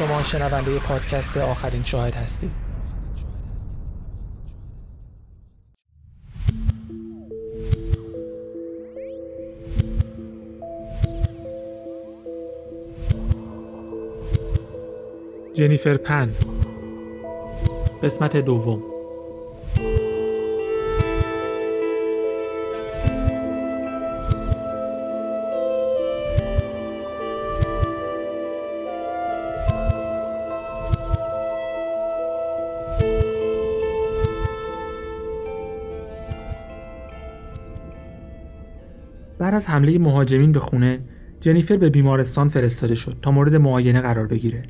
شما شنونده پادکست آخرین شاهد هستید. جنیفر پن. قسمت دوم. بعد از حمله مهاجمین به خونه جنیفر به بیمارستان فرستاده شد تا مورد معاینه قرار بگیره.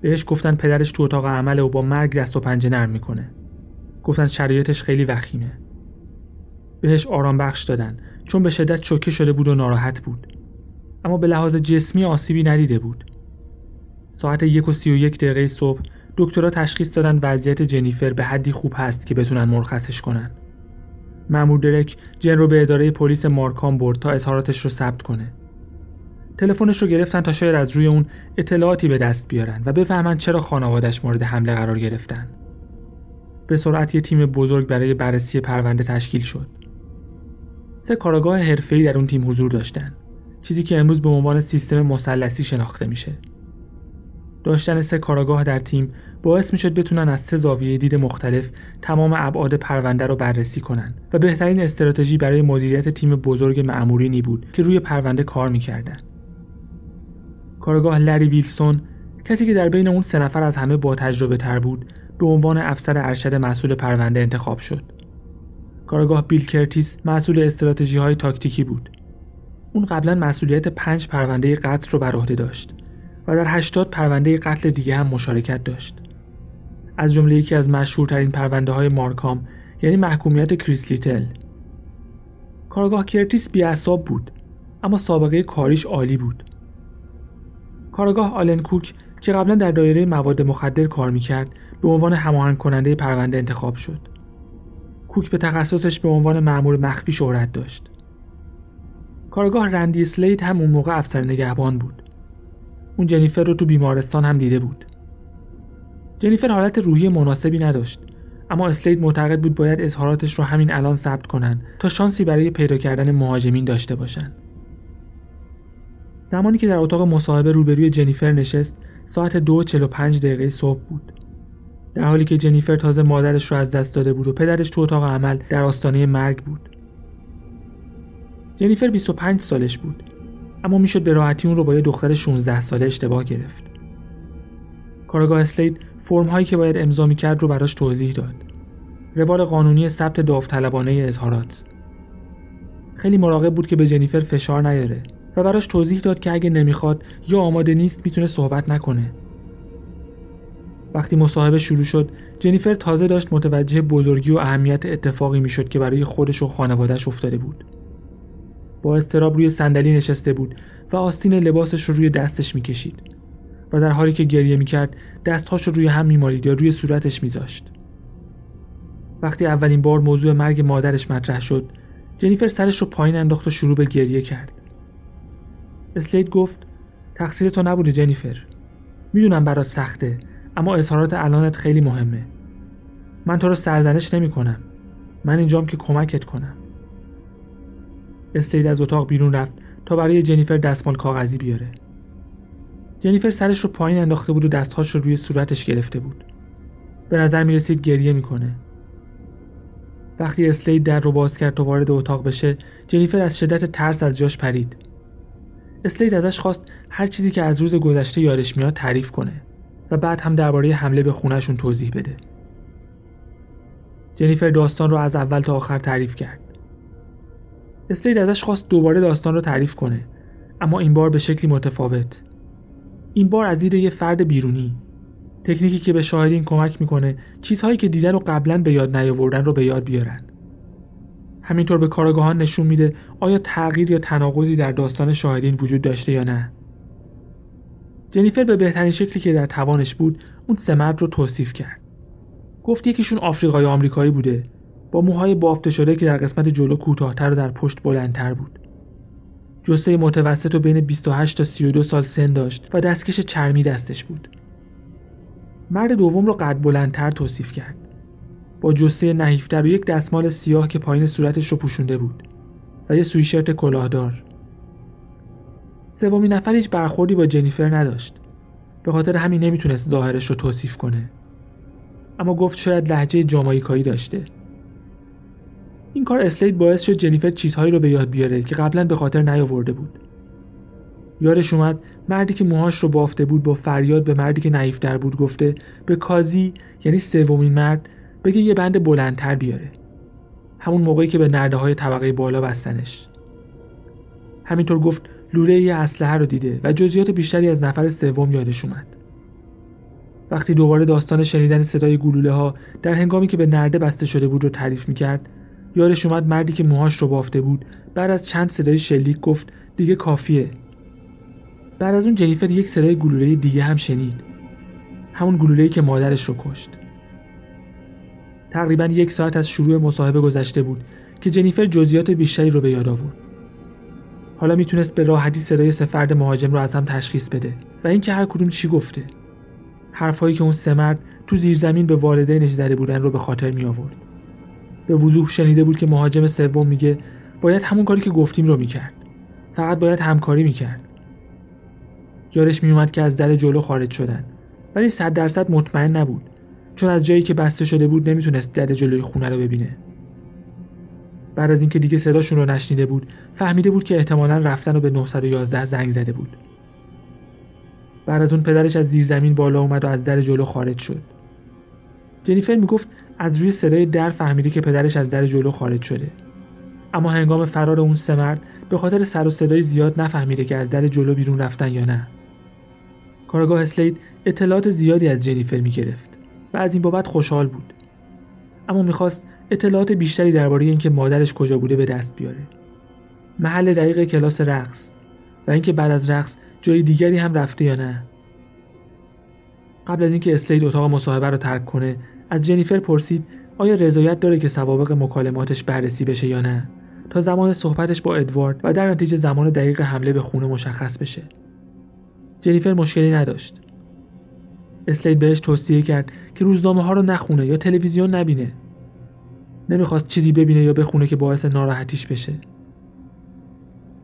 بهش گفتن پدرش تو اتاق عمله و با مرگ دست و پنجه نرم می‌کنه. گفتن شرایطش خیلی وخیمه. بهش آرام بخش دادن چون به شدت چوکه شده بود و ناراحت بود. اما به لحاظ جسمی آسیبی ندیده بود. ساعت یک و سی و یک دقیقه صبح دکترها تشخیص دادن وضعیت جنیفر به حدی خوب هست که بتونن مرخصش کنن. مأمور درک جن رو به اداره پلیس مارکام برد تا اظهاراتش رو ثبت کنه. تلفنش رو گرفتن تا شاید از روی اون اطلاعاتی به دست بیارن و بفهمن چرا خانوادش مورد حمله قرار گرفتن. به سرعت یه تیم بزرگ برای بررسی پرونده تشکیل شد. سه کارگاه حرفه‌ای در اون تیم حضور داشتن. چیزی که امروز به عنوان سیستم مثلثی شناخته میشه. داشتن سه کاراگاه در تیم باعث می‌شد بتونن از سه زاویه دید مختلف تمام ابعاد پرونده رو بررسی کنن و بهترین استراتژی برای مدیریت تیم بزرگ معمورینی بود که روی پرونده کار می‌کردن. کارگاه لری ویلسون کسی که در بین اون سه نفر از همه با تجربه تر بود به عنوان افسر ارشد مسئول پرونده انتخاب شد. کارگاه بیل کرتیس مسئول استراتژی های تاکتیکی بود. اون قبلا مسئولیت پنج پرونده قتل رو بر عهده داشت و در 80 پرونده قتل دیگه هم مشارکت داشت. از جمله یکی از مشهورترین پرونده های مارکام یعنی محکومیت کریس لیتل. کارآگاه کرتیس بی‌اعصاب بود اما سابقه کاریش عالی بود. کارآگاه آلن کوک که قبلا در دایره مواد مخدر کار می‌کرد به عنوان هماهنگ کننده پرونده انتخاب شد. کوک به تخصصش به عنوان مأمور مخفی شهرت داشت. کارآگاه رندی سلید هم اون موقع افسر نگهبان بود. اون جنیفر رو تو بیمارستان هم دیده بود. جنیفر حالت روحی مناسبی نداشت اما اسلید معتقد بود باید اظهاراتش رو همین الان ثبت کنن تا شانسی برای پیدا کردن مهاجمین داشته باشن. زمانی که در اتاق مصاحبه روبروی جنیفر نشست ساعت دو چلو پنج دقیقه صبح بود. در حالی که جنیفر تازه مادرش رو از دست داده بود و پدرش تو اتاق عمل در آستانه مرگ بود. جنیفر 25 سالش بود اما می‌شد به راحتی اون رو با یه دختر 16 ساله اشتباه گرفت. کارگاه اسلید فرم هایی که باید امضا کرد رو براش توضیح داد. روال قانونی ثبت داوطلبانه اظهارات. خیلی مراقب بود که به جنیفر فشار نیاره و براش توضیح داد که اگه نمی‌خواد یا آماده نیست می‌تونه صحبت نکنه. وقتی مصاحبه شروع شد جنیفر تازه داشت متوجه بزرگی و اهمیت اتفاقی می‌شد که برای خودش و خانوادهش افتاده بود. با استراب روی صندلی نشسته بود و آستین لباسش رو روی دستش می‌کشید و در حالی که گریه می‌کرد دستهاش رو روی هم میمالید یا روی صورتش میذاشت. وقتی اولین بار موضوع مرگ مادرش مطرح شد جنیفر سرش رو پایین انداخت و شروع به گریه کرد. اسلید گفت تقصیر تو نبوده جنیفر. می‌دونم برات سخته اما اظهارات الانت خیلی مهمه. من تو رو سرزنش نمی کنم من اینجام که کمکت کنم. استید از اتاق بیرون رفت تا برای جنیفر دستمال کاغذی بیاره. جنیفر سرش رو پایین انداخته بود و دستهاش رو روی صورتش گرفته بود. به نظر می رسید گریه می‌کنه. وقتی اسلید در رو باز کرد تا وارد اتاق بشه، جنیفر از شدت ترس از جاش پرید. اسلید ازش خواست هر چیزی که از روز گذشته یادش میاد تعریف کنه و بعد هم درباره حمله به خونهشون توضیح بده. جنیفر داستان رو از اول تا آخر تعریف کرد. استرید ازش خواست دوباره داستان رو تعریف کنه اما این بار به شکلی متفاوت این بار از دید یه فرد بیرونی. تکنیکی که به شاهدین کمک می‌کنه چیزهایی که دیدن و قبلا به یاد نیاوردن رو به یاد بیارن. همینطور به کارگاهان نشون میده آیا تغییر یا تناقضی در داستان شاهدین وجود داشته یا نه. جنیفر به بهترین شکلی که در توانش بود اون سه مرد رو توصیف کرد. گفت یکیشون آفریقای آمریکایی بوده. با موهای بافته شده که در قسمت جلو کوتاهتر و در پشت بلندتر بود. جسه متوسط و بین 28 تا 32 سال سن داشت و دستکش چرمی دستش بود. مرد دوم رو قد بلندتر توصیف کرد. با جسه نحیفتر و یک دستمال سیاه که پایین صورتش رو پوشونده بود و یه سویشرت کلاهدار. سومین نفر هیچ برخوردی با جنیفر نداشت. به خاطر همین نمی‌تونست ظاهرش رو توصیف کنه. اما گفت شاید لحجه جامایکایی داشته. این کار اسلید باعث شد جنیفر چیزهایی رو به یاد بیاره که قبلا به خاطر نیاورده بود. یادش اومد مردی که موهاش رو بافته بود با فریاد به مردی که نحیفتر بود گفته به کازی یعنی سومین مرد بگه یه بند بلندتر بیاره. همون موقعی که به نرده های طبقه بالا بستنش. همینطور گفت لوله یه اسلحه رو دیده و جزئیات بیشتری از نفر سوم یادش اومد. وقتی دوباره داستان شنیدن صدای گلوله ها در هنگامی که به نرده بسته شده بود رو تعریف می‌کرد یادش اومد مردی که موهاش رو بافته بود. بعد از چند صدای شلیک گفت دیگه کافیه. بعد از اون جنیفر یک صدای گلوله دیگه هم شنید. همون گلوله‌ای که مادرش رو کشت. تقریبا یک ساعت از شروع مصاحبه گذشته بود که جنیفر جزئیات بیشتری رو به یاد آورد. حالا می‌تونست به راحتی صدای سه فرد مهاجم رو از هم تشخیص بده و اینکه هر کدوم چی گفته. حرفهایی که اون سه مرد تو زیرزمین به والدینش زده بودن رو به خاطر می آورد به وضوح شنیده بود که مهاجم سوم میگه باید همون کاری که گفتیم رو می‌کرد. فقط باید همکاری می‌کرد. یادش میومد که از در جلو خارج شدن. ولی صد درصد مطمئن نبود. چون از جایی که بسته شده بود نمی‌تونست در جلوی خونه رو ببینه. بعد از اینکه دیگه صداشون رو نشنیده بود فهمیده بود که احتمالا رفتن و به 911 زنگ زده بود. بعد از اون پدرش از زیر زمین بالا اومد و از در جلو خارج شد. جنیفر می‌گفت از روی صدای در فهمیده که پدرش از در جلو خارج شده. اما هنگام فرار اون سه مرد به خاطر سر و صدای زیاد نفهمیده که از در جلو بیرون رفتن یا نه. کارگاه اسلید اطلاعات زیادی از جنیفر می‌گرفت و از این بابت خوشحال بود. اما می‌خواست اطلاعات بیشتری درباره اینکه مادرش کجا بوده به دست بیاره. محل دقیق کلاس رقص و اینکه بعد از رقص جای دیگری هم رفته یا نه. قبل از اینکه اسلید اتاق مصاحبه رو ترک کنه از جنیفر پرسید آیا رضایت داره که سوابق مکالماتش بررسی بشه یا نه؟ تا زمان صحبتش با ادوارد و در نتیجه زمان دقیق حمله به خونه مشخص بشه. جنیفر مشکلی نداشت. اسلید بهش توصیه کرد که روزنامه ها رو نخونه یا تلویزیون نبینه. نمی‌خواست چیزی ببینه یا بخونه که باعث ناراحتیش بشه.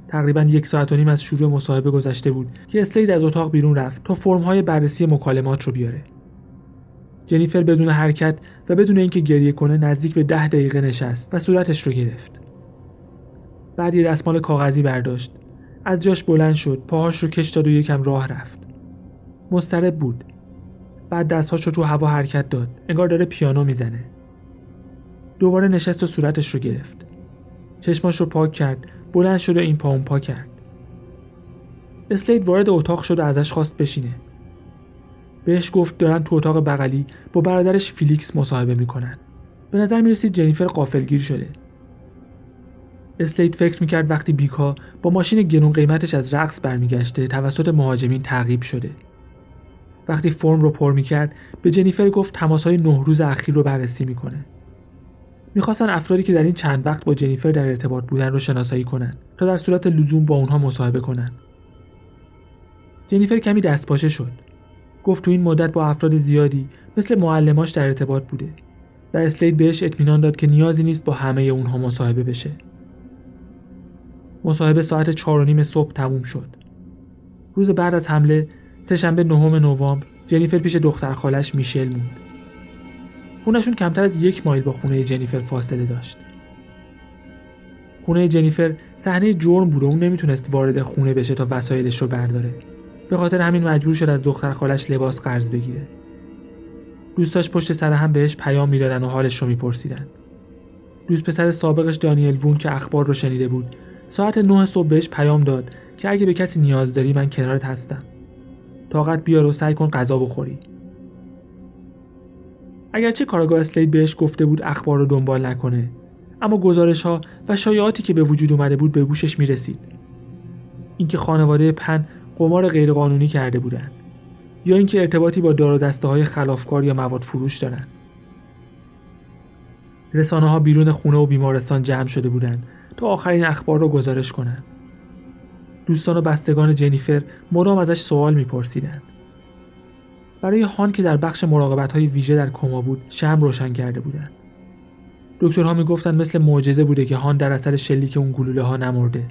تقریبا یک ساعت و نیم از شروع مصاحبه گذشته بود که اسلید از اتاق بیرون رفت تا فرمهای بررسی مکالمات رو بیاره. جنیفر بدون حرکت و بدون اینکه گریه کنه نزدیک به ده دقیقه نشست و صورتش رو گرفت. بعد یه دستمال کاغذی برداشت. از جاش بلند شد پاهاش رو کش داد و یکم راه رفت. مضطرب بود. بعد دستهاش رو تو هوا حرکت داد. انگار داره پیانو می‌زنه. دوباره نشست و صورتش رو گرفت. چشماش رو پاک کرد. بلند شد و این پا اون پا کرد. اسلید وارد اتاق شد و ازش خواست بشینه. بهش گفت دارن تو اتاق بغلی با برادرش فیلیکس مصاحبه می‌کنن. به نظر می‌رسید جنیفر قافلگیر شده. اسلید فکر می‌کرد وقتی بیکا با ماشین گرون قیمتش از رقص برمیگشته توسط مهاجمین تعقیب شده. وقتی فرم رو پر می‌کرد به جنیفر گفت تماسهای نه روز اخیر رو بررسی می‌کنه. می‌خواستن افرادی که در این چند وقت با جنیفر در ارتباط بودن رو شناسایی کنن تا در صورت لزوم با اونها مصاحبه کنن. جنیفر کمی دستپاچه شد. گفت تو این مدت با افراد زیادی مثل معلماش در ارتباط بوده و اسلید بهش اطمینان داد که نیازی نیست با همه اونها مصاحبه بشه. مصاحبه ساعت چهار و نیم صبح تموم شد. روز بعد از حمله سهشنبه نهم نوامبر جنیفر پیش دختر خالش میشل موند. خونشون کمتر از یک مایل با خونه جنیفر فاصله داشت. خونه جنیفر صحنه جرم بود و اون نمی‌تونست وارد خونه بشه تا وسایلش رو برداره. به خاطر همین مجبور شد از دختر خالش لباس قرض بگیره. دوستاش پشت سر هم بهش پیام می‌دادن و حالش رو میپرسیدن. دوست پسر سابقش دانیل وون که اخبار رو شنیده بود ساعت نه صبح بهش پیام داد که اگه به کسی نیاز داری من کنارت هستم. طاقت بیار و سعی کن غذا بخوری. اگرچه کارگاه اسلید بهش گفته بود اخبار رو دنبال نکنه اما گزارش ها و شایعاتی که به وجود اومده بود به گوشش می‌رسید. اینکه خانواده پن قمار غیرقانونی کرده بودند. یا اینکه ارتباطی با دار دسته های خلافکار یا مواد فروش دارند. رسانه ها بیرون خونه و بیمارستان جمع شده بودند تا آخرین اخبار را گزارش کنند. دوستان و بستگان جنیفر مدام ازش سوال میپرسیدند. برای هان که در بخش مراقبت های ویژه در کما بود شم روشن کرده بودند. دکترها می‌گفتند مثل معجزه بوده که هان در اثر شلیک اون گلوله ها نمرده.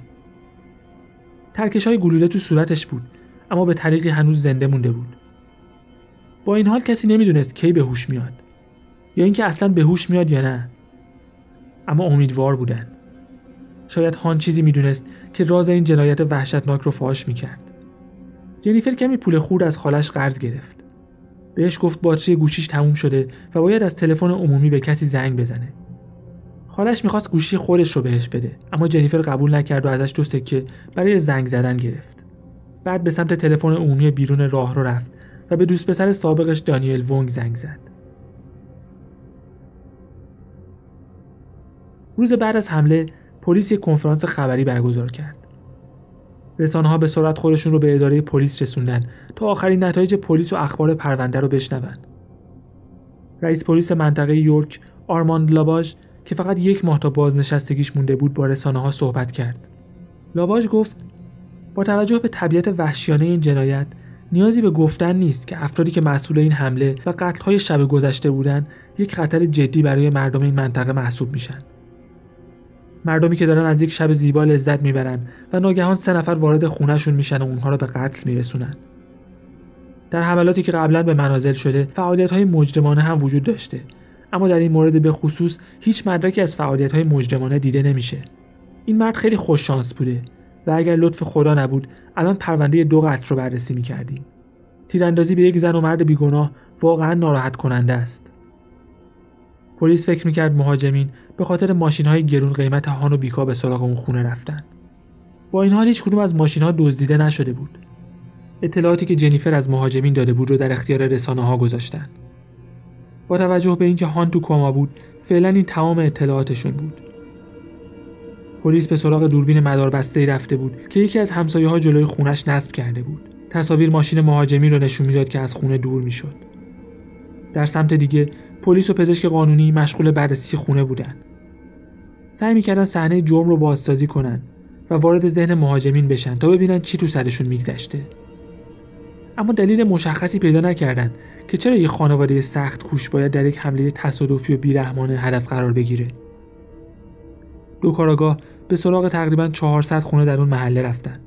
ترکش های گلوله تو صورتش بود اما به طریقی هنوز زنده مونده بود. با این حال کسی نمی‌دونست کی به هوش میاد یا اینکه اصلا به هوش میاد یا نه. اما امیدوار بودن. شاید هان چیزی می‌دونست که راز این جنایت وحشتناک رو فاش می‌کرد. جنیفر کمی پول خور از خالش قرض گرفت. بهش گفت باتری گوشیش تموم شده و باید از تلفن عمومی به کسی زنگ بزنه. خالش می‌خواست گوشی خودش رو بهش بده اما جنیفر قبول نکرد و ازش دو سکه برای زنگ زدن گرفت. بعد به سمت تلفن عمومی بیرون راه رو رفت و به دوست پسر سابقش دانیل وونگ زنگ زد. روز بعد از حمله پلیس یک کنفرانس خبری برگزار کرد. رسانه ها به سرعت خودشون رو به اداره پلیس رسوندن تا آخرین نتایج پلیس و اخبار پرونده رو بشنون. رئیس پلیس منطقه یورک آرماند لاباژ که فقط یک ماه تا بازنشستگیش مونده بود با رسانه ها صحبت کرد. لاباژ گفت با توجه به طبیعت وحشیانه این جنایت نیازی به گفتن نیست که افرادی که مسئول این حمله و قتل‌های شب گذشته بودند یک خطر جدی برای مردم این منطقه محسوب میشن. مردمی که دارن از یک شب زیبا لذت می‌برن و ناگهان سه نفر وارد خونهشون میشن و اونها رو به قتل میرسونن. در حملاتی که قبلا به منازل شده فعالیت های مجرمانه هم وجود داشته. اما در این مورد به خصوص هیچ مدرکی از فعالیت های مجرمانه دیده نمیشه. این مرد خیلی خوش شانس بوده و اگر لطف خدا نبود الان پرونده دو قتل رو بررسی می‌کردیم. تیراندازی به یک زن و مرد بیگناه واقعا ناراحت کننده است. پلیس فکر می‌کرد مهاجمین به خاطر ماشین های گرون قیمت هان و بیکا به سراغ اون خونه رفتن. با این حال هیچ کدوم از ماشین ها دزدیده نشده بود. اطلاعاتی که جنیفر از مهاجمین داده بود رو در اختیار رسانه ها گذاشتن. با توجه به اینکه هان تو کما بود فعلا این تمام اطلاعاتشون بود. پلیس به سراغ دوربین مداربسته ای رفته بود که یکی از همسایه ها جلوی خونش نصب کرده بود. تصاویر ماشین مهاجمی رو نشون می‌داد که از خونه دور می‌شد. در سمت دیگه پلیس و پزشک قانونی مشغول بررسی خونه بودن. سعی می‌کردن صحنه جرم رو بازسازی کنن و وارد ذهن مهاجمین بشن تا ببینن چی تو سرشون میگذشته. اما دلیل مشخصی پیدا نکردن که چرا یه خانواده سخت کوش باید در یک حمله تصادفی و بیرحمانه هدف قرار بگیره. دو کاراگاه به سراغ تقریبا 400 خونه در اون محله رفتن.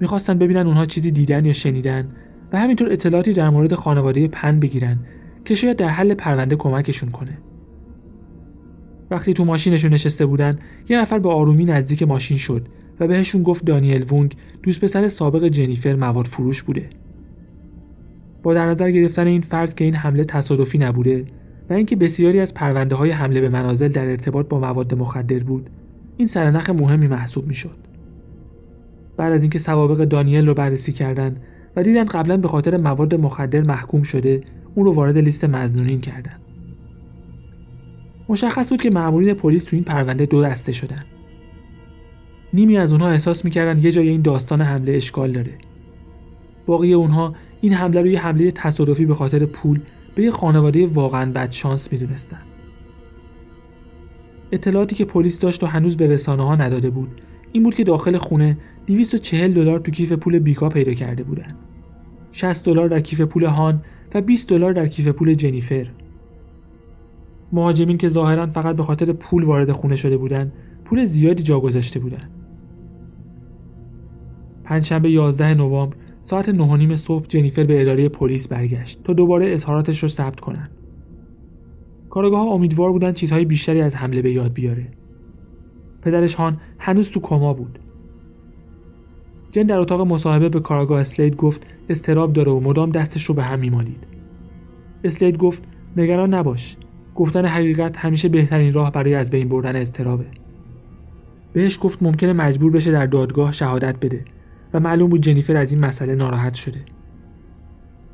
می‌خواستن ببینن اونها چیزی دیدن یا شنیدن و همینطور اطلاعاتی در مورد خانواده پن بگیرن که شاید در حل پرونده کمکشون کنه. وقتی تو ماشینشون نشسته بودن یه نفر به آرومی نزدیک ماشین شد و بهشون گفت دانیل وونگ دوست پسر سابق جنیفر مواد فروش بوده. با در نظر گرفتن این فرض که این حمله تصادفی نبوده و اینکه بسیاری از پرونده های حمله به منازل در ارتباط با مواد مخدر بود این سرنخ مهمی محسوب می‌شد. بعد از اینکه سوابق دانیل رو بررسی کردند و دیدن قبلا به خاطر مواد مخدر محکوم شده اون رو وارد لیست مزنونین کردن مشخص بود که مأمورین پلیس تو این پرونده دو دسته شدن. نیمی از اونها احساس می‌کردن یه جای این داستان حمله اشکال داره. باقی اونها این حمله رو یه حمله تصادفی به خاطر پول به یه خانواده واقعا بد شانس می‌دونستن. اطلاعاتی که پلیس داشت و هنوز به رسانه ها نداده بود این بود که داخل خونه 240 دلار تو کیف پول بیکا پیدا کرده بودن. 60 دلار در کیف پول هان و 20 دلار در کیف پول جنیفر. مهاجمین که ظاهرا فقط به خاطر پول وارد خونه شده بودند پول زیادی جا گذاشته بودند پنجشنبه 11 نوامبر ساعت 9 صبح جنیفر به اداره پلیس برگشت تا دوباره اظهاراتش رو ثبت کنند. کارگاه امیدوار بودن چیزهای بیشتری از حمله به یاد بیاره. پدرش هان هنوز تو کما بود. جن در اتاق مصاحبه به کارگاه اسلید گفت استراب داره و مدام دستش رو به هم میمالید. اسلید گفت نگران نباش. گفتن حقیقت همیشه بهترین راه برای از بین بردن استرابه. بهش گفت ممکنه مجبور بشه در دادگاه شهادت بده و معلوم بود جنیفر از این مسئله ناراحت شده.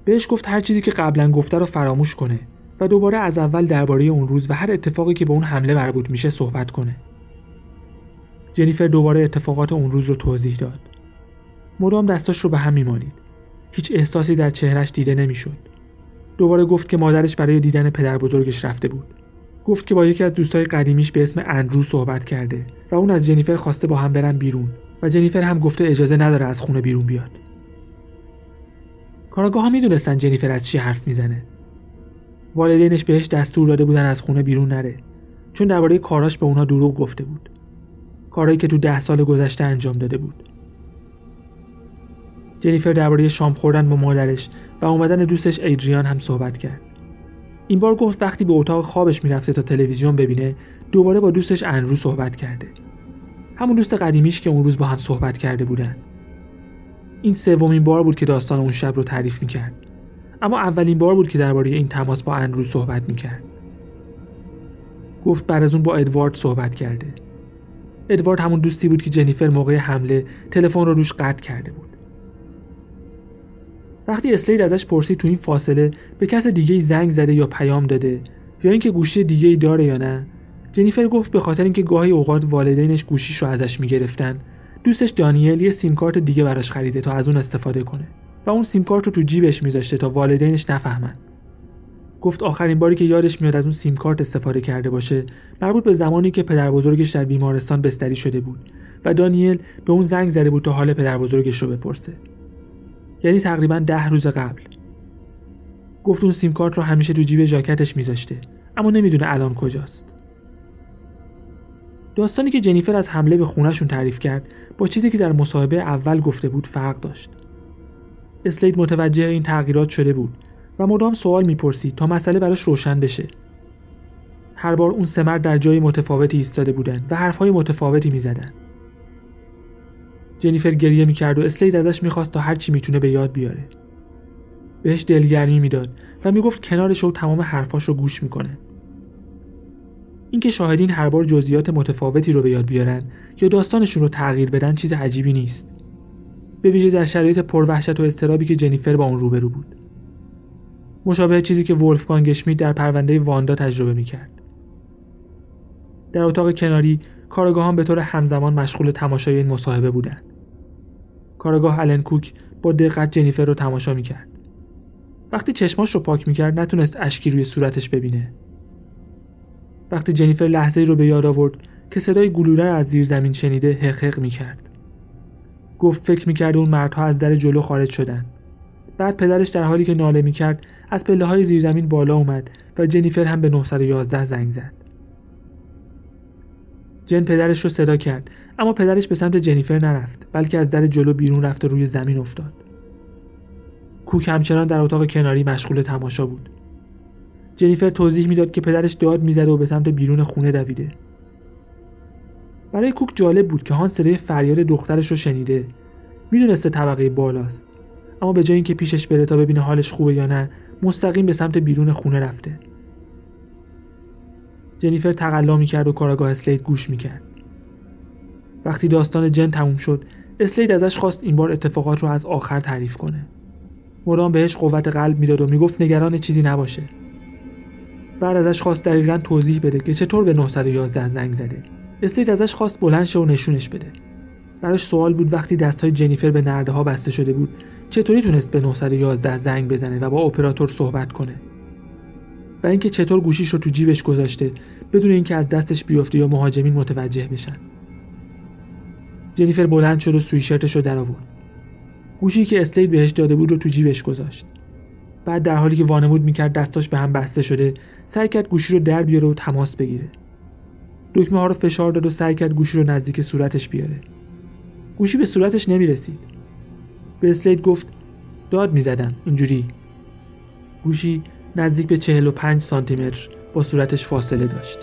بهش گفت هر چیزی که قبلا گفته رو فراموش کنه و دوباره از اول درباره اون روز و هر اتفاقی که به اون حمله مربوط میشه صحبت کنه. جنیفر دوباره اتفاقات اون روز رو توضیح داد. مدام دستاش رو به هم میمالید. هیچ احساسی در چهرش دیده نمی‌شد. دوباره گفت که مادرش برای دیدن پدر بزرگش رفته بود. گفت که با یکی از دوستای قدیمیش به اسم اندرو صحبت کرده و اون از جنیفر خواسته با هم برن بیرون و جنیفر هم گفته اجازه نداره از خونه بیرون بیاد. کاراگاه ها می‌دونستن جنیفر از چی حرف می‌زنه. والدینش بهش دستور داده بودن از خونه بیرون نره چون درباره کاراش به اونها دروغ گفته بود. کارهایی که تو ده سال گذشته انجام داده بود. جنیفر درباره شام خوردن با مادرش و اومدن دوستش ایدریان هم صحبت کرد. این بار گفت وقتی به اتاق خوابش می‌رفته تا تلویزیون ببینه دوباره با دوستش انرو صحبت کرده. همون دوست قدیمیش که اون روز با هم صحبت کرده بودن. این سومین بار بود که داستان اون شب رو تعریف می‌کرد. اما اولین بار بود که درباره این تماس با انرو صحبت می‌کرد. گفت بعد از اون با ادوارد صحبت کرده. ادوارد همون دوستی بود که جنیفر موقع حمله تلفن رو روش قطع کرده بود. وقتی اسلید ازش پرسید تو این فاصله به کس دیگه زنگ زده یا پیام داده یا اینکه گوشی دیگه ای داره یا نه جنیفر گفت به خاطر اینکه گاهی اوقات والدینش گوشیش رو ازش می‌گرفتن دوستش دانیل یه سیم کارت دیگه براش خریده تا از اون استفاده کنه و اون سیم کارت رو تو جیبش میذاشته تا والدینش نفهمن. گفت آخرین باری که یادش میاد از اون سیم کارت استفاده کرده باشه مربوط به زمانی که پدر بزرگش در بیمارستان بستری شده بود و دانیل به اون زنگ زده بود تا حال پدر بزرگش رو بپرسه. یعنی تقریبا ده روز قبل. گفت اون سیم کارت رو همیشه تو جیب ژاکتش میذاشته اما نمی‌دونه الان کجاست. داستانی که جنیفر از حمله به خونهشون تعریف کرد با چیزی که در مصاحبه اول گفته بود فرق داشت. اسلید متوجه این تغییرات شده بود و مدام سوال می‌پرسید تا مسئله براش روشن بشه. هر بار اون سمر در جای متفاوتی ایستاده بودن و حرفهای متفاوتی می‌زدن. جنیفر گریه می‌کرد و اسلید ازش می‌خواست تا هرچی می‌تونه به یاد بیاره. بهش دلگرمی می‌داد و می‌گفت کنارش و تمام حرفاش رو گوش می‌کنه. اینکه شاهدین هر بار جزئیات متفاوتی رو به یاد بیارن یا داستانشون رو تغییر بدن چیز عجیبی نیست. به ویژه در شرایط پروحشت و استرابی که جنیفر با اون روبرو بود. مشابه چیزی که ولفگانگ اشمیت در پرونده واندا تجربه می‌کرد. در اتاق کناری کارگاهان به طور همزمان مشغول تماشای این مصاحبه بودند. کارگاه الن کوک با دقت جنیفر رو تماشا می‌کرد. وقتی چشماش رو پاک می‌کرد نتونست اشکی روی صورتش ببینه. وقتی جنیفر لحظه رو به یاد آورد که صدای گلوله از زیر زمین شنیده حقق می‌کرد. گفت فکر می‌کرد اون مردها از در جلو خارج شدن. بعد پدرش در حالی که ناله می‌کرد از پله های زیرزمین بالا اومد و جنیفر هم به 911 زنگ زد. جن پدرش رو صدا کرد اما پدرش به سمت جنیفر نرفت بلکه از در جلو بیرون رفت و روی زمین افتاد. کوک همچنان در اتاق کناری مشغول تماشا بود. جنیفر توضیح می‌داد که پدرش داد می‌زد و به سمت بیرون خونه دویده. برای کوک جالب بود که هان صدای فریاد دخترش رو شنیده. می‌دونسته طبقه بالاست. اما به جای اینکه پیشش بره تا ببینه حالش خوبه یا نه مستقیم به سمت بیرون خونه رفته. جنیفر تقلا می‌کرد و کاراگاه اسلید گوش می‌کرد. وقتی داستان جن تموم شد اسلید ازش خواست این بار اتفاقات رو از آخر تعریف کنه. مدام بهش قوت قلب می‌داد و می‌گفت نگران چیزی نباشه. بعد ازش خواست دقیقا توضیح بده که چطور به 911 زنگ زده. اسلید ازش خواست بلند شه و نشونش بده. براش سوال بود وقتی دستهای جنیفر به نرده ها بسته شده بود چطوری تونست به 911 زنگ بزنه و با اپراتور صحبت کنه؟ و اینکه چطور گوشیش رو تو جیبش گذاشته بدون اینکه از دستش بیفته یا مهاجمین متوجه بشن. جنیفر بلند شد و سویشرتش رو در آورد گوشی که استید بهش داده بود رو تو جیبش گذاشت. بعد در حالی که وانمود می‌کرد دستاش به هم بسته شده سعی کرد گوشی رو در بیاره و تماس بگیره. دکمه ها رو فشار داد و سعی کرد گوشی رو نزدیک صورتش بیاره. گوشی به صورتش نمی‌رسید. اسلید گفت داد می‌زدم اینجوری. گوشی نزدیک به 45 سانتی متر با صورتش فاصله داشت.